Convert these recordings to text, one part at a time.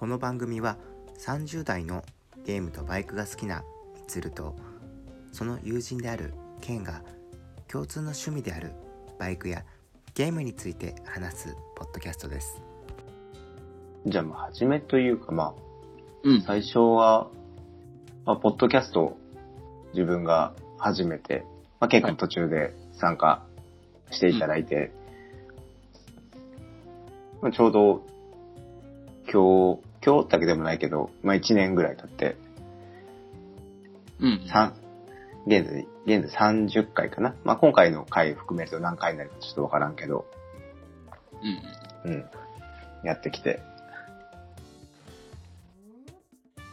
この番組は30代のゲームとバイクが好きなみつるとその友人であるケンが共通の趣味であるバイクやゲームについて話すポッドキャストですじゃあ、まあ、初めというか、まあ、うん。最初は、まあ、ポッドキャストを自分が初めて、まあ、結構途中で参加していただいて、まあ、ちょうど、今日、今日だけでもないけど、まあ、1年ぐらい経って、うん。三現在、現在30回かな。まあ、今回の回含めると何回になるかちょっとわからんけど、うん。うん。やってきて。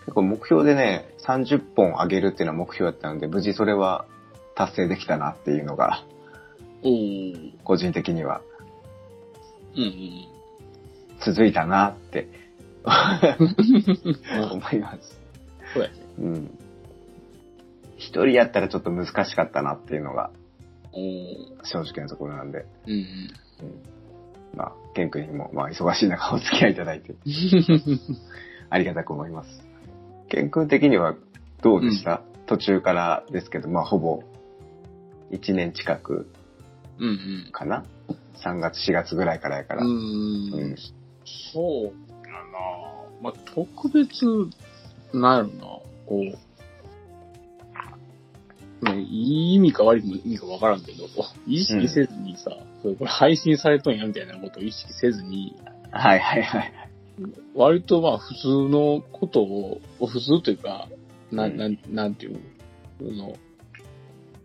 結構目標でね、30本上げるっていうのは目標だったので、無事それは達成できたなっていうのが。個人的にはうんうん。続いたなってうん思います。そうやね。うん。一人やったらちょっと難しかったなっていうのが。正直なところなんで、うんうん。まあ、ケン君にも、まあ、忙しい中お付き合いいただいて、ありがたく思います。ケン君的にはどうでした、途中からですけど、まあ、ほぼ1年近くうんうん。かな ?3 月、4月ぐらいからやから。うーうんん。そうまあ、特別、なんやろな、こう、ね、いい意味か悪い意味かわからんけど、意識せずにさ、それこれ配信されとんやみたいなことを意識せずに、はいはいはい。割とまあ普通のことを、普通というか、な、うん。なん、なんていうの、その、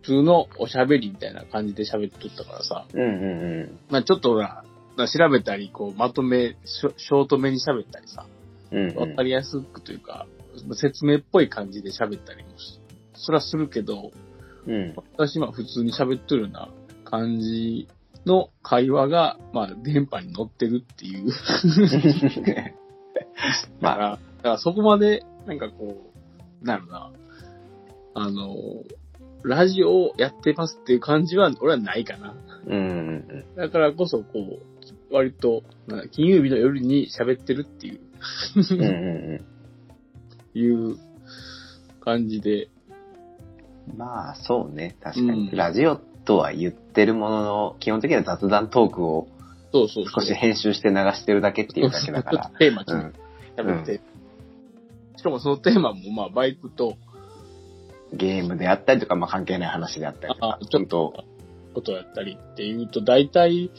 普通のおしゃべりみたいな感じで喋っとったからさ、うんうんうん。まあちょっとほら、まあ調べたり、こう、まとめ、ショートめに喋ったりさ、うんうんわかりやすくというか、説明っぽい感じで喋ったりもし、それはするけど、うん。私今普通に喋っとるような感じの会話が、まあ電波に乗ってるっていう。だ まあ、だからそこまで、なんかこう、なんやろな、あの、ラジオをやってますっていう感じは、俺はないかな。うん。うん。だからこそ、こう、割と、金曜日の夜に喋ってるっていう、うん。うんうんいう感じで、うん。まあ、そうね。確かに。うんラジオとは言ってるものの、基本的には雑談トークをそうそう。少し編集して流してるだけっていうだけだから。テーマ決めうん。て喋って、しかもそのテーマも、まあ、バイクと、ゲームであったりとか、まあ関係ない話であったりとかあ、ちょっ本当ことやったりっていうと、大体、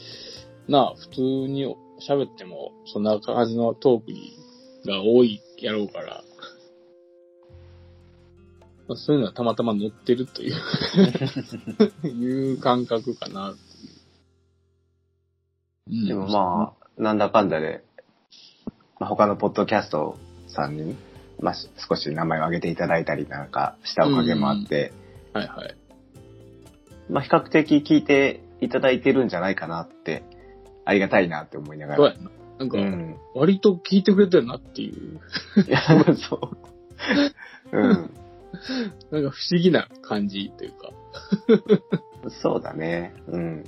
なあ、普通に喋っても、そんな感じのトークが多いやろうから、まあ、そういうのはたまたま乗ってるという、いう感覚かなでもまあ、なんだかんだで、まあ、他のポッドキャストさんに、まあ、少し名前を挙げていただいたりなんかしたおかげもあって、あ、はいはい。まあ、比較的聞いていただいてるんじゃないかなって、ありがたいなって思いながら。そうやな。なんかう、ん。割と聞いてくれてるなっていう、いや、そう。うん。なんか不思議な感じというか。そうだね。うん。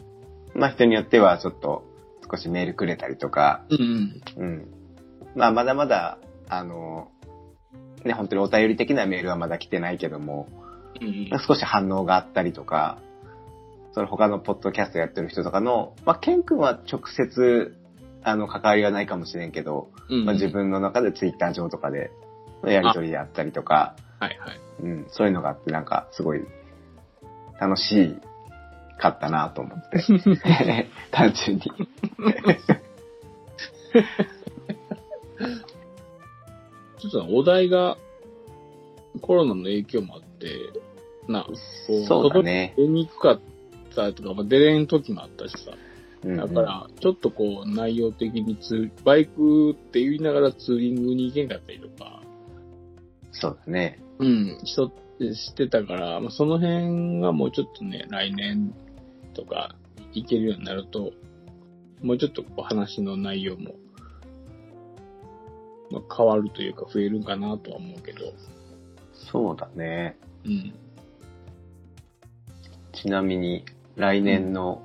まあ、人によってはちょっと少しメールくれたりとか、うんうん。まあ、まだまだ、あの、ね、本当にお便り的なメールはまだ来てないけども、うん。うん少し反応があったりとか、その他のポッドキャストやってる人とかの、まあ、ケン君は直接、あの、関わりはないかもしれんけど、うん。まあ、自分の中でツイッター上とかで、やりとりであったりとか、はいはい。うん、そういうのがあって、なんか、すごい、楽しいかったなと思って。単純に。ちょっとお題がコロナの影響もあって、な、こそうだね。出にくかったとか、まあ、出れん時もあったしさ。うんだから、ちょっとこう、内容的にツーバイクって言いながらツーリングに行けんかったりとか、そうだね。うん、しとしてたから、まあ、その辺がもうちょっとね、来年とか行けるようになると、もうちょっとこう話の内容も、まあ、変わるというか増えるかなとは思うけど、そうだね。うん。ちなみに、来年の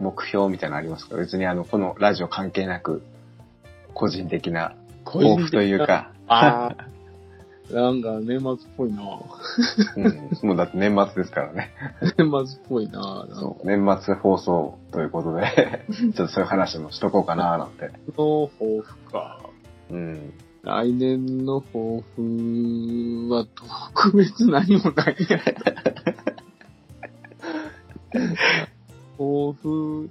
目標みたいなのありますか？別にあの、このラジオ関係なく、個人的な個抱負という。か。ああ。なんか年末っぽいなうん。もうだって年末ですからね。年末っぽいなそう。年末放送ということで、ちょっとそういう話もしとこうかななんて。の抱負か。うん。来年の抱負は特別何もない。抱負、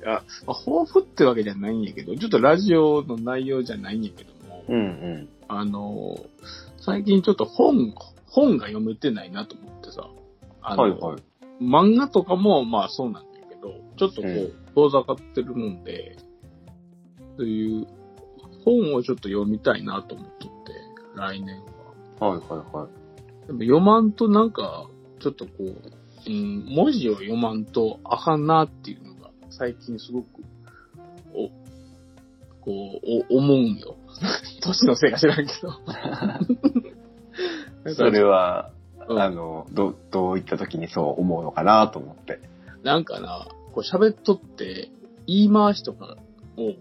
いや、まあ抱負ってわけじゃないんやけど、ちょっとラジオの内容じゃないんやけども、うんうん。あの、最近ちょっと本、本が読めてないなと思ってさ、あの、はいはい。漫画とかもまあそうなんだけど、ちょっとこうんう、遠ざかってるもんで、という、本をちょっと読みたいなと思っとって、来年は。はいはいはい。でも読まんとなんか、ちょっとこう、うん、文字を読まんとあかんなっていうのが、最近すごく、お、こう、お、思うんよ。年のせいか知らんけど。それは、うんあの、ど、どういった時にそう思うのかなと思って。なんかな、こう喋っとって、言い回しとかを、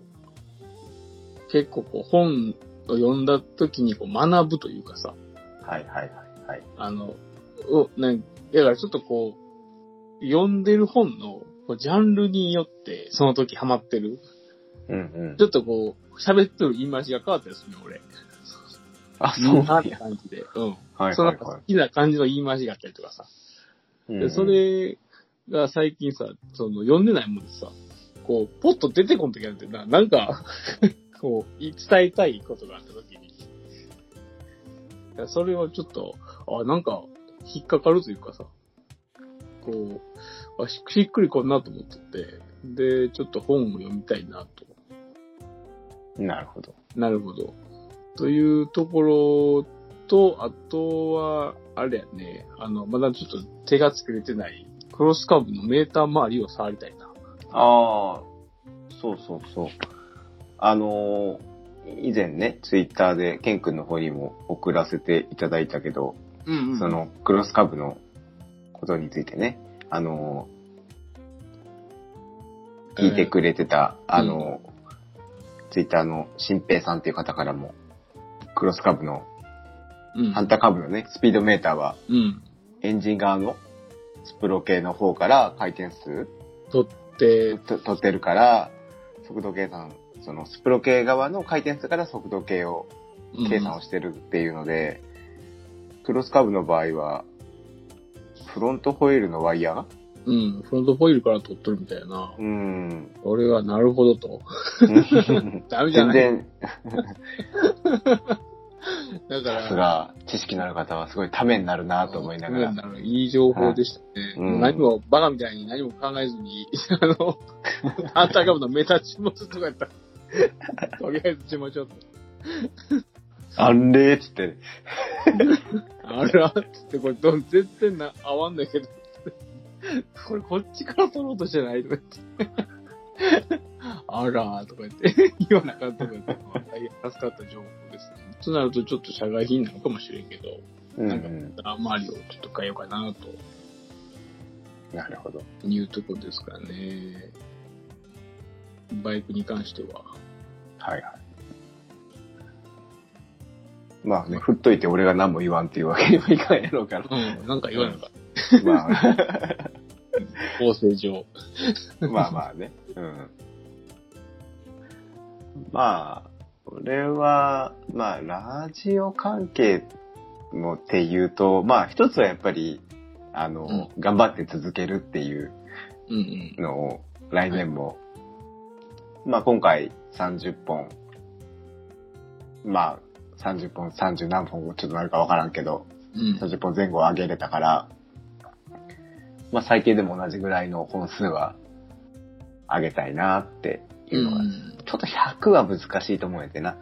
結構こう本を読んだ時にこう学ぶというかさ、はいはいはいはい。あの、お、なんだからちょっとこう、読んでる本のこうジャンルによってその時ハマってる。うんうんち。ょっとこう、喋ってる言い回しが変わったりするよ、俺。あ、そうなんや。感じで。うん。はいそのはいは好きな感じの言い回しがあったりとかさ。い。うんうんでそ、れが最近さ、その読んでないもんでさ、こう、ポッと出てこんときあるってな、なんか、こう、伝えたいことがあったときに。いやそれはちょっと、あ、なんか、引っかかるというかさ、こう、あししっくりこんなと思ってて、で、ちょっと本を読みたいなと。なるほど。なるほど。というところと、あとは、あれやね、あの、まだちょっと手がつけれてない、クロスカーブのメーター周りを触りたいな。ああ、そうそうそう。あのー以前ね、ツイッターでケン君の方にも送らせていただいたけど、うん、そ、のクロスカブのことについてね、あのー聞いてくれてた、あのーツイッターの新平さんっていう方からも、クロスカブの、うん。ハンターカブのね、スピードメーターは、うん。エンジン側のスプロ系の方から回転数取って、と取ってるから、速度計算、そのスプロ系側の回転数から速度計をうん計算をしてるっていうので、クロスカーブの場合は、フロントホイールのワイヤー？うん。フロントホイールから取っとるみたいやな。うーん。俺はなるほどと。ダメじゃない？全然、だから、さすが知識のある方はすごいためになるなと思いながら。うんいい情報でしたね。うん何も、バカみたいに何も考えずに、あの、ハンターカブのメタ注文するとかやったら、とりあえず注文ちょっと。あんれーっつって、あらっつって、これどん全然な合わんだけど。これこっちから取ろうとしてないとか言って。あらーとか言って、言わなかったとか言って、まあ大変助かった情報ですね。となるとちょっと社外品なのかもしれんけど、うんなんかうん、周りをちょっと変えようかなとなるほど。いうところですからね。バイクに関しては。はいはい。まあね、振っといて俺が何も言わんっていうわけにもいかんやろうから。うん、なんか言わなかった。まあ、構成上。まあまあね。うん。まあ、俺は、まあ、ラジオ関係のっていうと、まあ、一つはやっぱり、あの、頑張って続けるっていううんうん。のを、来年も、まあ、今回30本、まあ、30本、30何本ちょっとなるかわからんけど、うん。30本前後上げれたから、まあ最低でも同じぐらいの本数は上げたいなっていうのが、うん。ちょっと100は難しいと思うんやてな、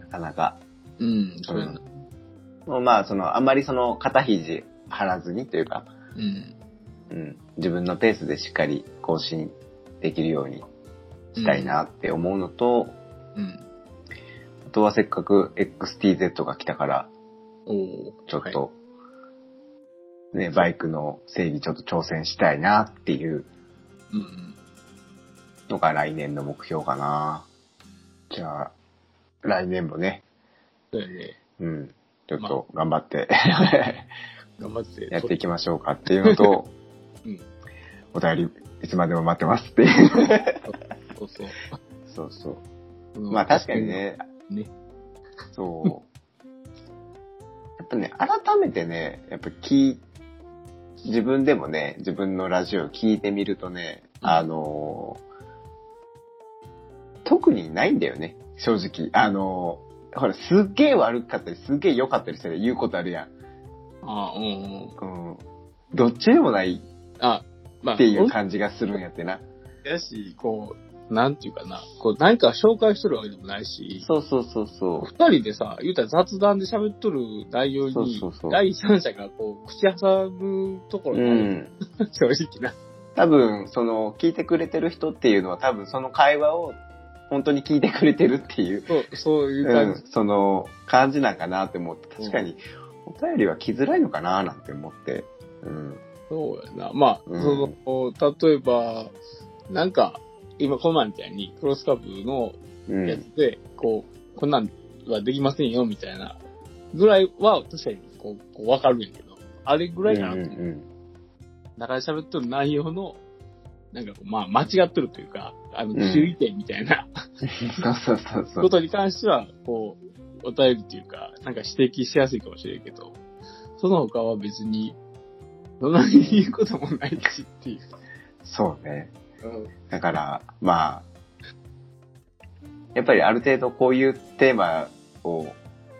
なかなか。うん。そうまあその、あんまりその肩肘張らずにというか、うん。うん、自分のペースでしっかり更新できるようにしたいなって思うのと、うん。あとはせっかく XTZ が来たから、ちょっと、ね、バイクの整備ちょっと挑戦したいなっていう。のが来年の目標かな。じゃあ、来年もね、そうやね。うん、ちょっと頑張って、頑張って。やっていきましょうかっていうのと、うんお便りいつまでも待ってますっていう。そうそう。そうそう。うんまあ確かに。ね、ね。そう。やっぱね、改めてね、やっぱ聞い、自分でもね、自分のラジオを聞いてみるとね、うんあのー特にないんだよね、正直。あのーほら、すっげえ悪かったり、すっげえ良かったりしたら言うことあるやん。あうんうん。うん。どっちでもないあ、まあ、っていう感じがするんやってな。やし、こう、なんていうかな、こう、何か紹介しとるわけでもないし、そうそうそうそ二人でさ、言うたら雑談で喋っとる内容に、そうそうそう第三者がこう、口挟むところう。うがある、ん。正直な。多分、その、聞いてくれてる人っていうのは多分その会話を本当に聞いてくれてるっていう、そう、そういうう感じ。ん、その感じなんかなって思って、確かにお便りは来づらいのかななんて思って。うん。そうやな。まあ、うんその、例えば、なんか、今この前みたいに、クロスカブのうん。やつで、こう、こんなんはできませんよ、みたいな、ぐらいは確かに、こう、こうわかるんやけど、あれぐらいかなと思う。うんうん中で喋っとる内容の、なんかこう、まあ、間違ってるというか、あの、うん注意点みたいなそうそうそうそう。ことに関しては、こう、お便りというか、なんか指摘しやすいかもしれんけど、その他は別に、そんなに言うこともないしっていう。そうね。うん。だから、まあ、やっぱりある程度こういうテーマを、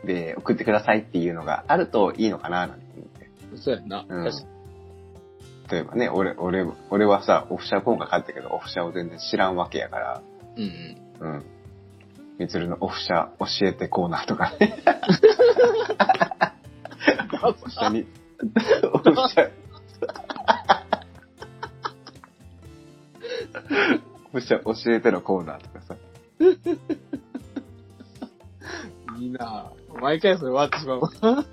で送ってくださいっていうのがあるといいのかななんて思って。そうやんな。うん例えばね、俺、俺、俺はさ、オフシャ今回買ったけど、オフシャを全然知らんわけやから、に。うんうん。みつるのオフシャ教えてコーナーとかね。オフシャに、オフシャ、オフシャ教えてのコーナーとかさ。うん。いいなぁ。毎回それ終わってしまうわ。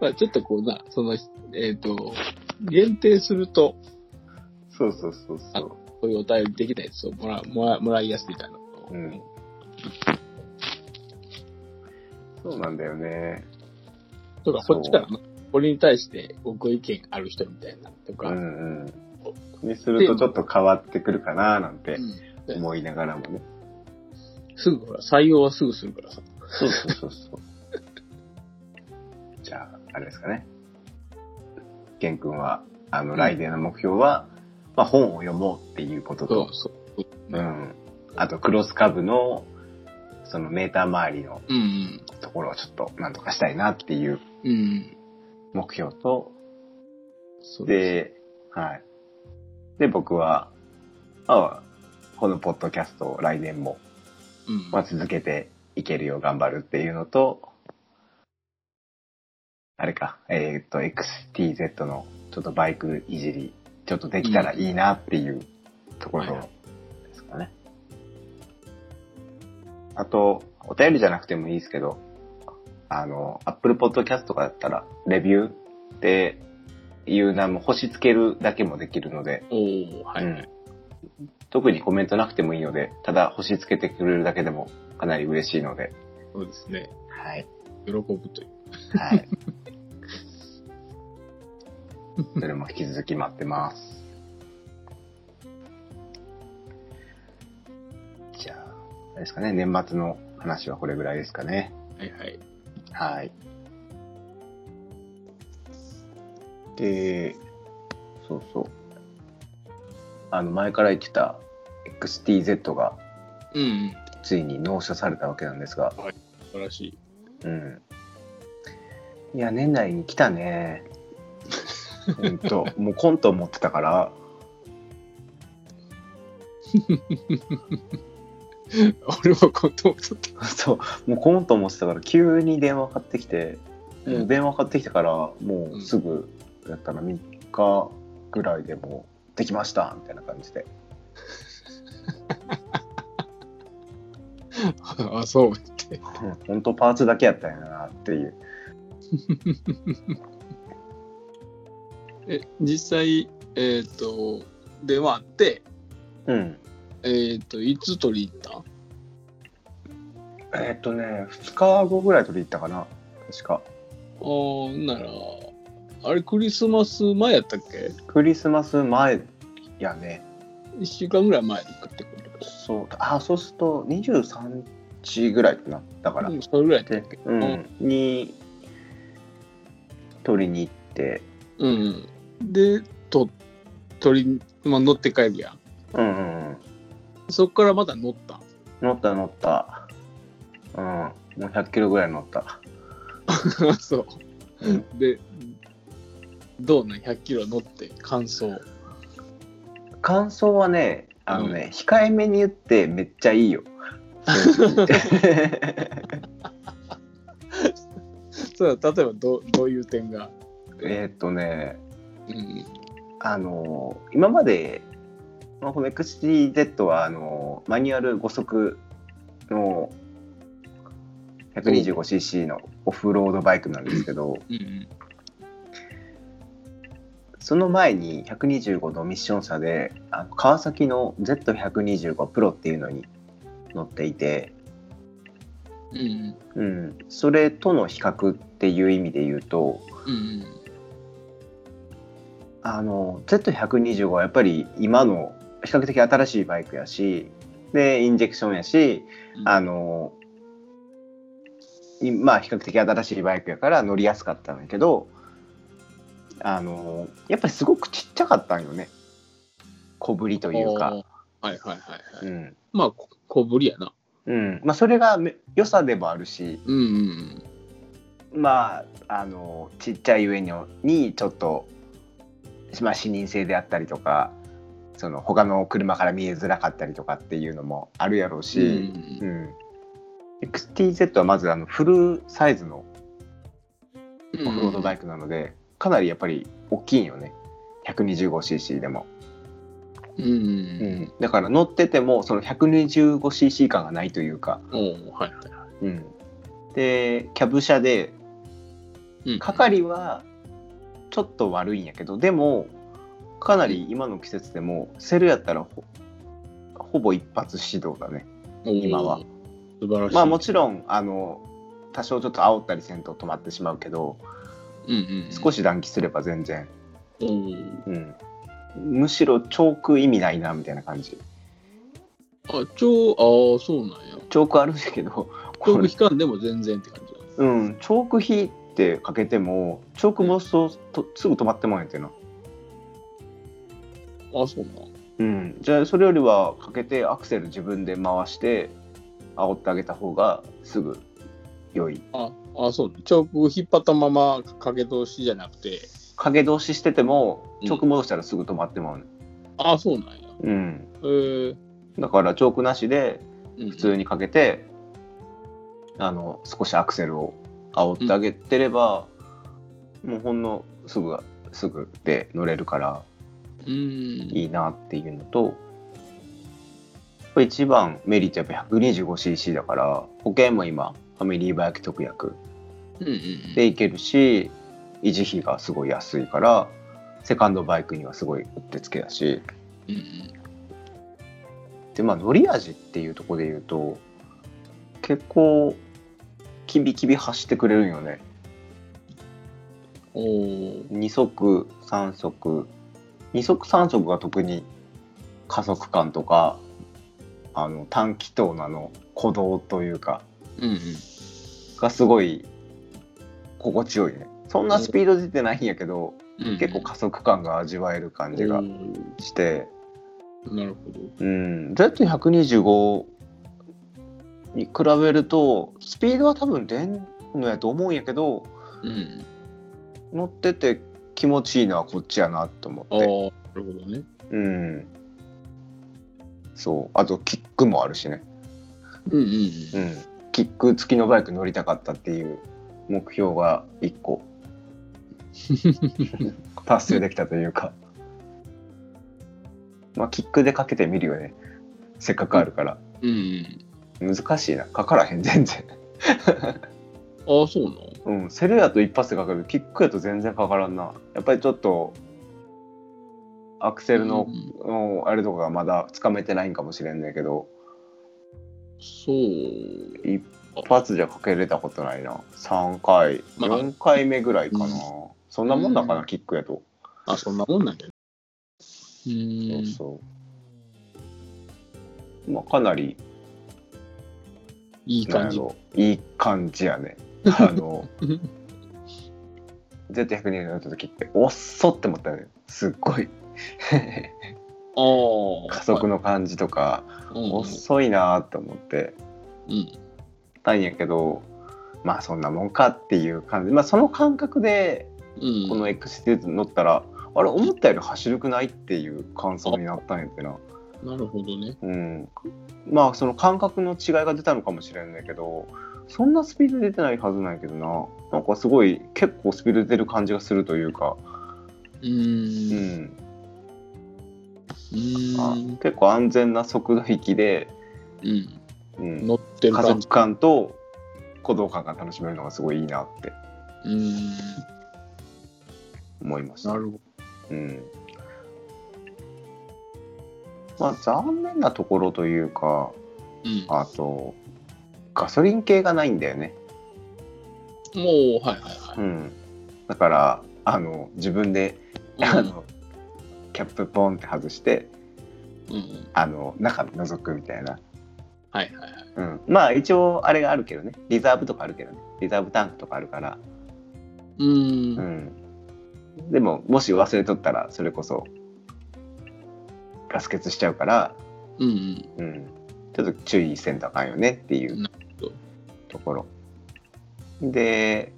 まあちょっとこうな、その、えっ、と、限定すると、そうそうそうあそう。こういうお便りできたやつをもらもらもらいやすいかなと。うんそうなんだよね。とか、そうこっちからな、これに対してご意見ある人みたいな、とか。うんうん。にするとちょっと変わってくるかななんてうん思いながらもね。すぐ、ほら、採用はすぐするからさ。そうそうそうそう。じゃあ、あれですかね。ケン君は、あの、来年の目標は、まあ本を読もうっていうことと、そうそう。うん。あと、クロスカブの、そのメーター周りのうんところをちょっとなんとかしたいなっていう。目標と、そうです。で、はい。で、僕は、まあ、このポッドキャストを来年も、うん。まあ、続けていけるよう頑張るっていうのと、あれか、えっ、と、XTZ のちょっとバイクいじり、ちょっとできたらいいなっていうところはあと、お便りじゃなくてもいいですけど、あの、Apple Podcast とかだったら、レビューっていう名も星つけるだけもできるので、おー、はい、はい。特にコメントなくてもいいので、ただ星つけてくれるだけでもかなり嬉しいので、そうですね。はい。喜ぶという。はい。それも引き続き待ってます。ですかね、年末の話はこれぐらいですかね。はいはい。はい。で、そうそう。あの、前から言ってた XTZ がうん、うん。ついに納車されたわけなんですが、素晴らしい。うん。いや、年内に来たね。ほんと、もうコント持ってたから、俺もこうと思っとった。そう、もうコント持ってたから、急に電話かかってきて、もう電話かかってきてから、もうすぐやったら3日ぐらいでもうできましたみたいな感じで。あ、そうって。本当パーツだけやったんやなっていう。え、実際、えっ、と、電話あって、うん。えっ、と、いつ取り行った？えーっとね、2日後ぐらい取り行ったかな。確か。あーなら、あれクリスマス前やったっけ？クリスマス前やね。?1 週間ぐらい前に買ってくる。そう。あ、そうすると23日ぐらいかな。だから。うん、それぐらいやったっけうん。に、取りに行って。うんうん。で、と、取り、まあ、乗って帰るやんうんうん。そっからまた乗った？乗った乗った。うん。もう100キロぐらい乗った。そう。うんで、どうなん ?100 キロ乗って感想。感想はね、あのね、控えめに言ってめっちゃいいよ。そう例えばどうどういう点が？えーっとね、うん。あの今まで、まあ、この XTZ はあのマニュアル5速の 125cc のオフロードバイクなんですけど、うんその前に125のミッション車であの川崎の Z125 プロっていうのに乗っていて、うん。うんうん、それとの比較っていう意味で言うとうん。あの Z125 はやっぱり今の比較的新しいバイクやしでインジェクションやしうんあのいまあ比較的新しいバイクやから乗りやすかったんだけどあのやっぱりすごくちっちゃかったんよね小ぶりというか。はいはいはいはい。うんまあ、こ小ぶりやな。うんまあ、それがめ良さでもあるしうんうんまああのちっちゃい上ににちょっと、まあ、視認性であったりとかその他の車から見えづらかったりとかっていうのもあるやろううん。し、うん。XTZ はまずあのフルサイズのオフロードバイクなので、かなりやっぱり大きいんよね。125cc でも、うんうんうん。だから乗っててもその 125cc 感がないというか、はいはいはうん、でキャブ車で係はちょっと悪いんやけどでもかなり今の季節でもセルやったらほほぼ一発指導だね。今は。素晴らしい。まあもちろんあの多少ちょっと煽ったりせんと止まってしまうけどうんうんうん、少し暖気すれば全然、おー。うん、むしろチョーク意味ないなみたいな感じ。あ、超、ああ、そうなんや。チョークあるんだけど遠くこれ引かんでも全然って感じだ。うん。チョーク引いてかけてもチョーク戻すととすぐ止まってもんやってなあ、そうなん。うん、じゃあそれよりはかけてアクセル自分で回して煽ってあげた方がすぐ良い。あ、あ、そう。チョーク引っ張ったまま影通しじゃなくて、影通ししててもうん。チョーク戻したらすぐ止まってまうね、あ、そうなんや。うん、え。ー、だからチョークなしでうん。普通にかけて、あの少しアクセルを煽ってあげてれば、もうほんのすぐすぐで乗れるから。うん。いいなっていうのとやっぱり一番メリットはやっぱ 125cc だから保険も今ファミリーバイク特約うんうん。でいけるし維持費がすごい安いからセカンドバイクにはすごいうってつけだしうんうん。でまあ乗り味っていうところで言うと結構キビキビ走ってくれるんよねおー2速3速2速3速が特に加速感とかあの短気筒のあの鼓動というかうんうん。がすごい心地よいねそんなスピード出てないんやけど、うんうん結構加速感が味わえる感じがして、なるほど。うん、Z125 に比べるとスピードは多分出んのやと思うんやけどうん。乗ってて気持ちいいのはこっちやなと思ああ、って、なるほどね。うん、そう。あとキックもあるしね、うんうんうん、キック付きのバイク乗りたかったっていう目標が1個。達成できたというか。まあキックでかけてみるよね。せっかくあるから。うん。うん難しいな。かからへん全然。うん。ああ、そうなの？うんセルやと一発でかかる。キックやと全然かからんな。やっぱりちょっとアクセルのう、んうんあれとかがまだつかめてないんかもしれんねんけど。そう。一発じゃかけれたことないな。3回。まあ4回目ぐらいかな、うん。そんなもんだかな、うん。キックやと、あ、そんなもんなんやね。うそう。そう。まあかなりいい感じ。いい感じやねあの Z120 乗った時っておっそって思ったよねすっごい。加速の感じとか、うん遅いなーって思ってうん。たんやけどまあそんなもんかっていう感じまあその感覚でうん。この XT 乗ったら、あれ思ったより走るくないっていう感想になったんやってななるほどね。うんまあその感覚の違いが出たのかもしれんねんけどそんなスピード出てないはずなんやけどななんかすごい結構スピード出てる感じがするというか、う。うんんうあん。結構安全な速度域で、うん。うん、乗ってる加感じ速。感と鼓動感が楽しめるのがすごいいいなってうん。思いましたな。るほど。うんまあ残念なところというかうん。あとガソリン系がないんだよね。もう、はいはいはうん、だからあの自分で、い。あのキャップポンって外してうん。うん。あの中覗くみたいな、はいはいはい。うん、まあ一応あれがあるけどねリザーブとかあるけどねリザーブタンクとかあるから、う。うんん、でももし忘れとったらそれこそガス欠しちゃうから、うん。うん、ちょっと注意せんとあかんよねっていうところ。で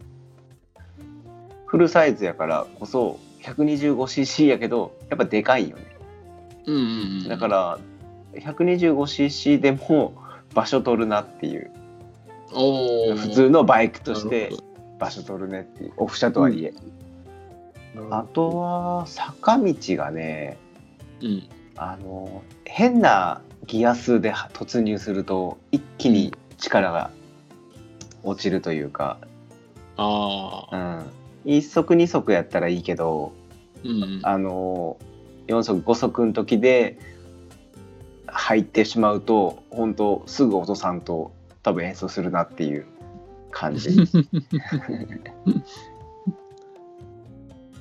フルサイズやからこそ 125cc やけどやっぱでかいよね。うん。うん。だか、ら 125cc でも場所取るなっていう。普通のバイクとしなて場所取るねっていう。オフ車とはいえ、どあと、は坂道がねうん。あの変なギア数で突入すると一気に力が落ちるというか、ああ。うん、1足2足やったらいいけどうん。あの4足5足の時で入ってしまうと本当すぐ落とさんと多分演奏するなっていう感じ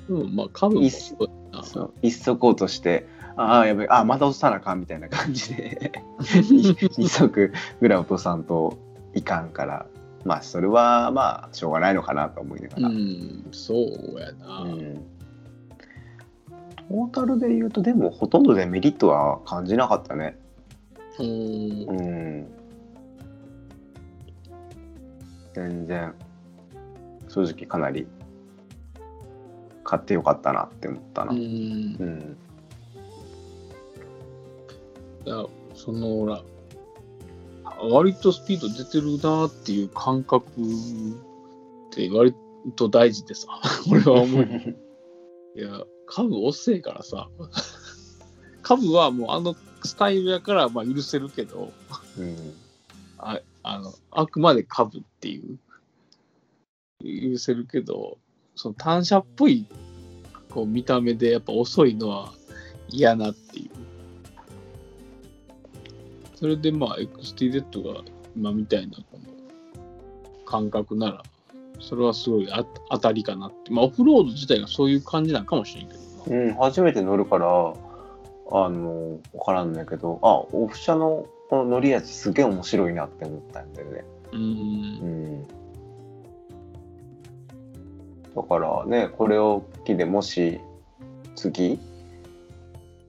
うん、まあ、カブもすごいな。そう一足落としてああやべえあまた落とさなあかんみたいな感じで 2足ぐらい落とさんといかんからまあそれはまあしょうがないのかなと思いながうら、ん、そうやな。うんトータルで言うとでもほとんどデメリットは感じなかったねうん。うん全然正直かなり買ってよかったなって思ったな。う。うんん。だからその、ほら、割とスピード出てるなっていう感覚って割と大事でさ、俺は思う。いや、カブ遅いからさ、カブはもうあのスタイルやからまあ許せるけど、うん。ああの、あくまでカブっていう、許せるけど、その単車っぽいこう見た目でやっぱ遅いのは嫌なっていう。それでまあ XTZ が今みたいなこの感覚なら、それはすごいあ当たりかなって。まあオフロード自体がそういう感じなんかもしれんけどな。うん、初めて乗るから、あの、わからんねんけど、あ、オフ車のこの乗り味すげえ面白いなって思ったんだよね。う。うんん。だからね、これを機でもし次、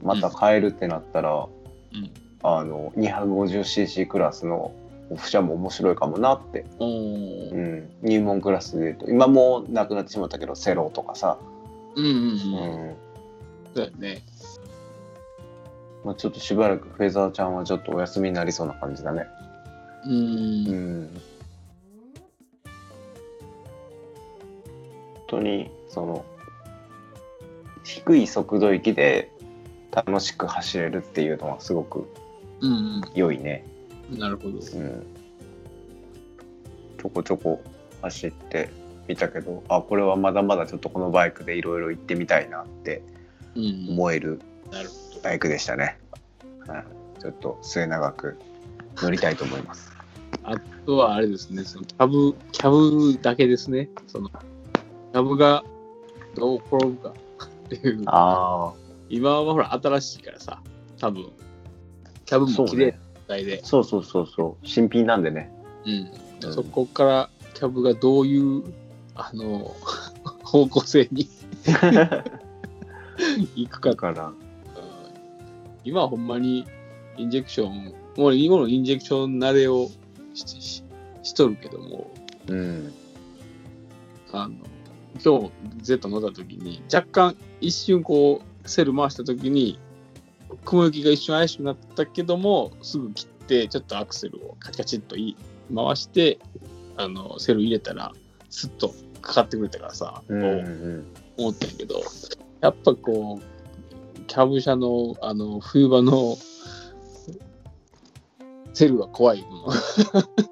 また変えるってなったら、うん。あの、250cc クラスのオフ車も面白いかもなって。おうーん。入門クラスで言うと、今もうなくなってしまったけど、セロとかさ、うんうんううん。ん。だよね。まあ、ちょっとしばらくフェザーちゃんはちょっとお休みになりそうな感じだね。う。うんん。本当に、その、低い速度域で楽しく走れるっていうのはすごくうん良いね。うん。なるほど。うん。ちょこちょこ走ってみたけど、あ、これはまだまだちょっとこのバイクでいろいろ行ってみたいなってうん。思えるなるほど。バイクでしたね。はい。ちょっと末永く乗りたいと思います。あとはあれですね、そのキャブ、キャブだけですね。その、キャブがどう転ぶかっていう。あ今はほら新しいからさ、多分、キャブそうも綺麗なね。状態で、そうそうそうそう。新品なんでね。うんうんそこからキャブがどういう、あの、方向性に 行くかだから、うん今はほんまにインジェクション、もう今のインジェクション慣れをしししとるけども、うん。あの、今日 Z 乗った時に、若干一瞬こう、セル回した時に、雲行きが一瞬怪しくなったけども、すぐ切って、ちょっとアクセルをカチカチっとい回して、あの、セル入れたら、スッとかかってくれたからさ、うんうこん。う思ったんやけど、やっぱこう、キャブ車の、あの、冬場の、セルが怖いの。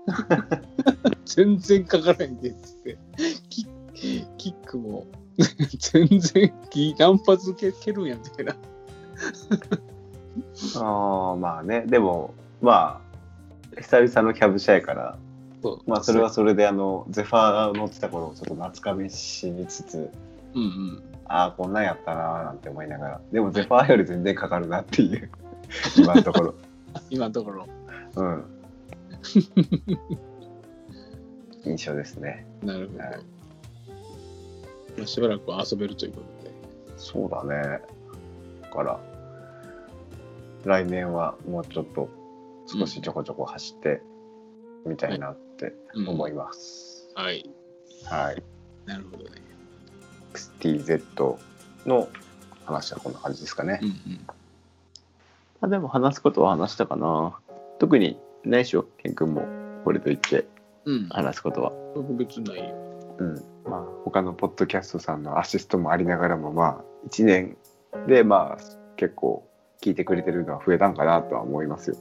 全然かからへんでっつって。キッキックも、全然、何発蹴蹴るんやみたいな。ああ、まあね。でも、まあ、久々のキャブ車やから、まあそれはそれであの、ゼファー乗ってた頃をちょっと懐かみしみつつ、うんうん。ああ、こんなんやったなーなんて思いながら、でもゼファーより全然かかるなっていう、今のところ。今のところ。うん。印象ですね。なるほど。はいまあしばらくは遊べるということで。そうだね。だから、来年はもうちょっと少しちょこちょこ走ってみたいなってうん思います。はい。はい。なるほどね。XTZ の話はこんな感じですかねう。んうん。あでも話すことは話したかな。特にないしょ、ケン君もこれといってうん。話すことは。特別ないよ。うん。まあ他のポッドキャストさんのアシストもありながらもまあ1年でまあ結構聞いてくれてるのは増えたんかなとは思いますよ。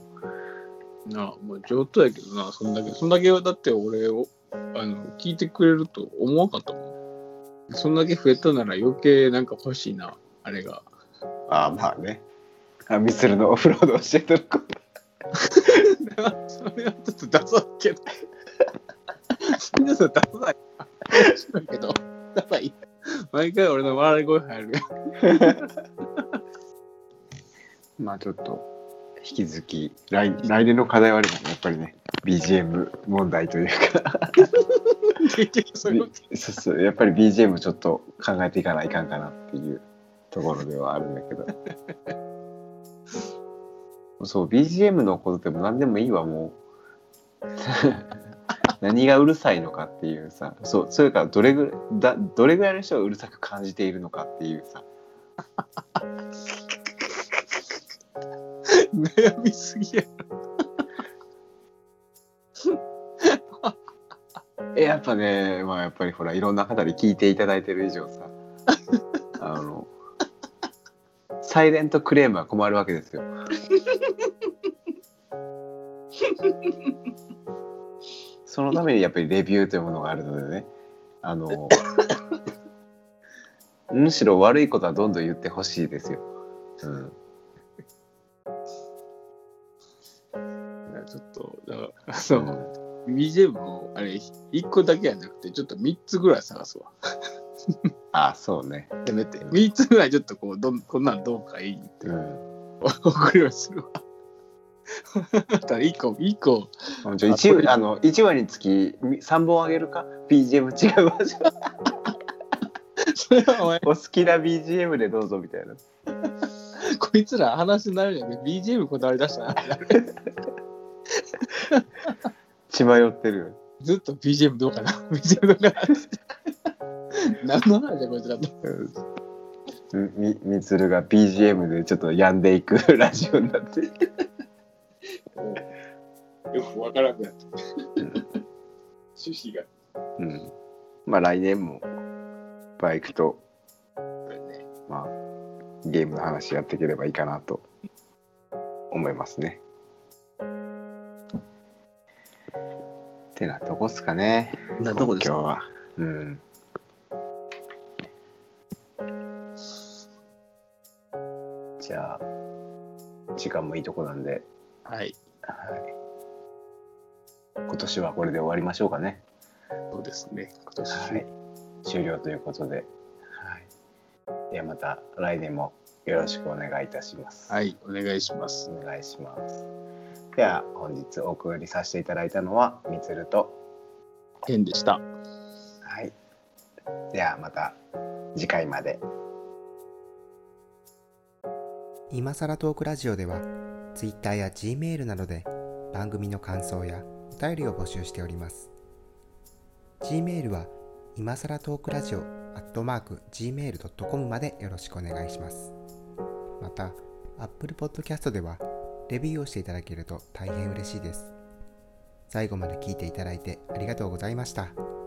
なあ、もう上等やけどな、そんだけ。そんだけはだって俺を、あの、聞いてくれると思わんかったもん。そんだけ増えたなら余計なんか欲しいな、あれが。ああまあね。あミスルのオフロードをしてたのか。それはちょっとダサいけど。皆さんダサい。面白いけど、ダサい。毎回俺の笑い声入るやん。まあちょっと引き続き来来年の課題はあるもんね。やっぱりね BGM 問題というか。そうそう。やっぱり BGM ちょっと考えていかないかんかなっていうところではあるんだけど。そう BGM のことでも何でもいいわもう。何がうるさいのかっていうさ。そうそれからどれぐらいだどれぐらいの人がうるさく感じているのかっていうさ悩みすぎや。え やっぱね、まあ、やっぱりほらいろんな方に聞いていただいてる以上さあのサイレントクレームは困るわけですよ。そのためにやっぱりレビューというものがあるのでねあの むしろ悪いことはどんどん言ってほしいですよ。うん、と、だから、そう BGM も、あれ、1個だけじゃなくて、ちょっと3つぐらい探すわ。あそうね。せめて。3つぐらいちょっとこう、どんこんなんどうかいいってうん送るようにするわ。だから1個、1個、じゃあ一あの1話につき3本あげるか？BGM 違うバージョンそれはお前、お好きな BGM でどうぞみたいな。こいつら話になるじゃん。BGM こだわり出したな。血迷ってるよ。ずっと BGM どうかな ?BGM どうかな？何の話だこいつらと。うんみみつるが BGM でちょっと病んでいく ラジオになって。よくわからなくなって。趣旨が。うん。まあ来年もバイクと。まあ、ゲームの話やっていければいいかなと思いますね。てなとこっすかね。なとこですか今日は。うん。じゃあ、時間もいいとこなんで、はい。はい。今年はこれで終わりましょうかね。そうですね。今年。はい。終了ということで。はい。ではまた来年もよろしくお願いいたします。はい。お願いします。お願いします。では本日お送りさせていただいたのはみつると、変でした。はい。ではまた次回まで。今さらトークラジオでは Twitter や Gmail などで番組の感想やお便りを募集しております Gmail は今さらトークラジオアットマーク Gmail.com までよろしくお願いしますまた Apple Podcast ではレビューをしていただけると大変嬉しいです最後まで聞いていただいてありがとうございました。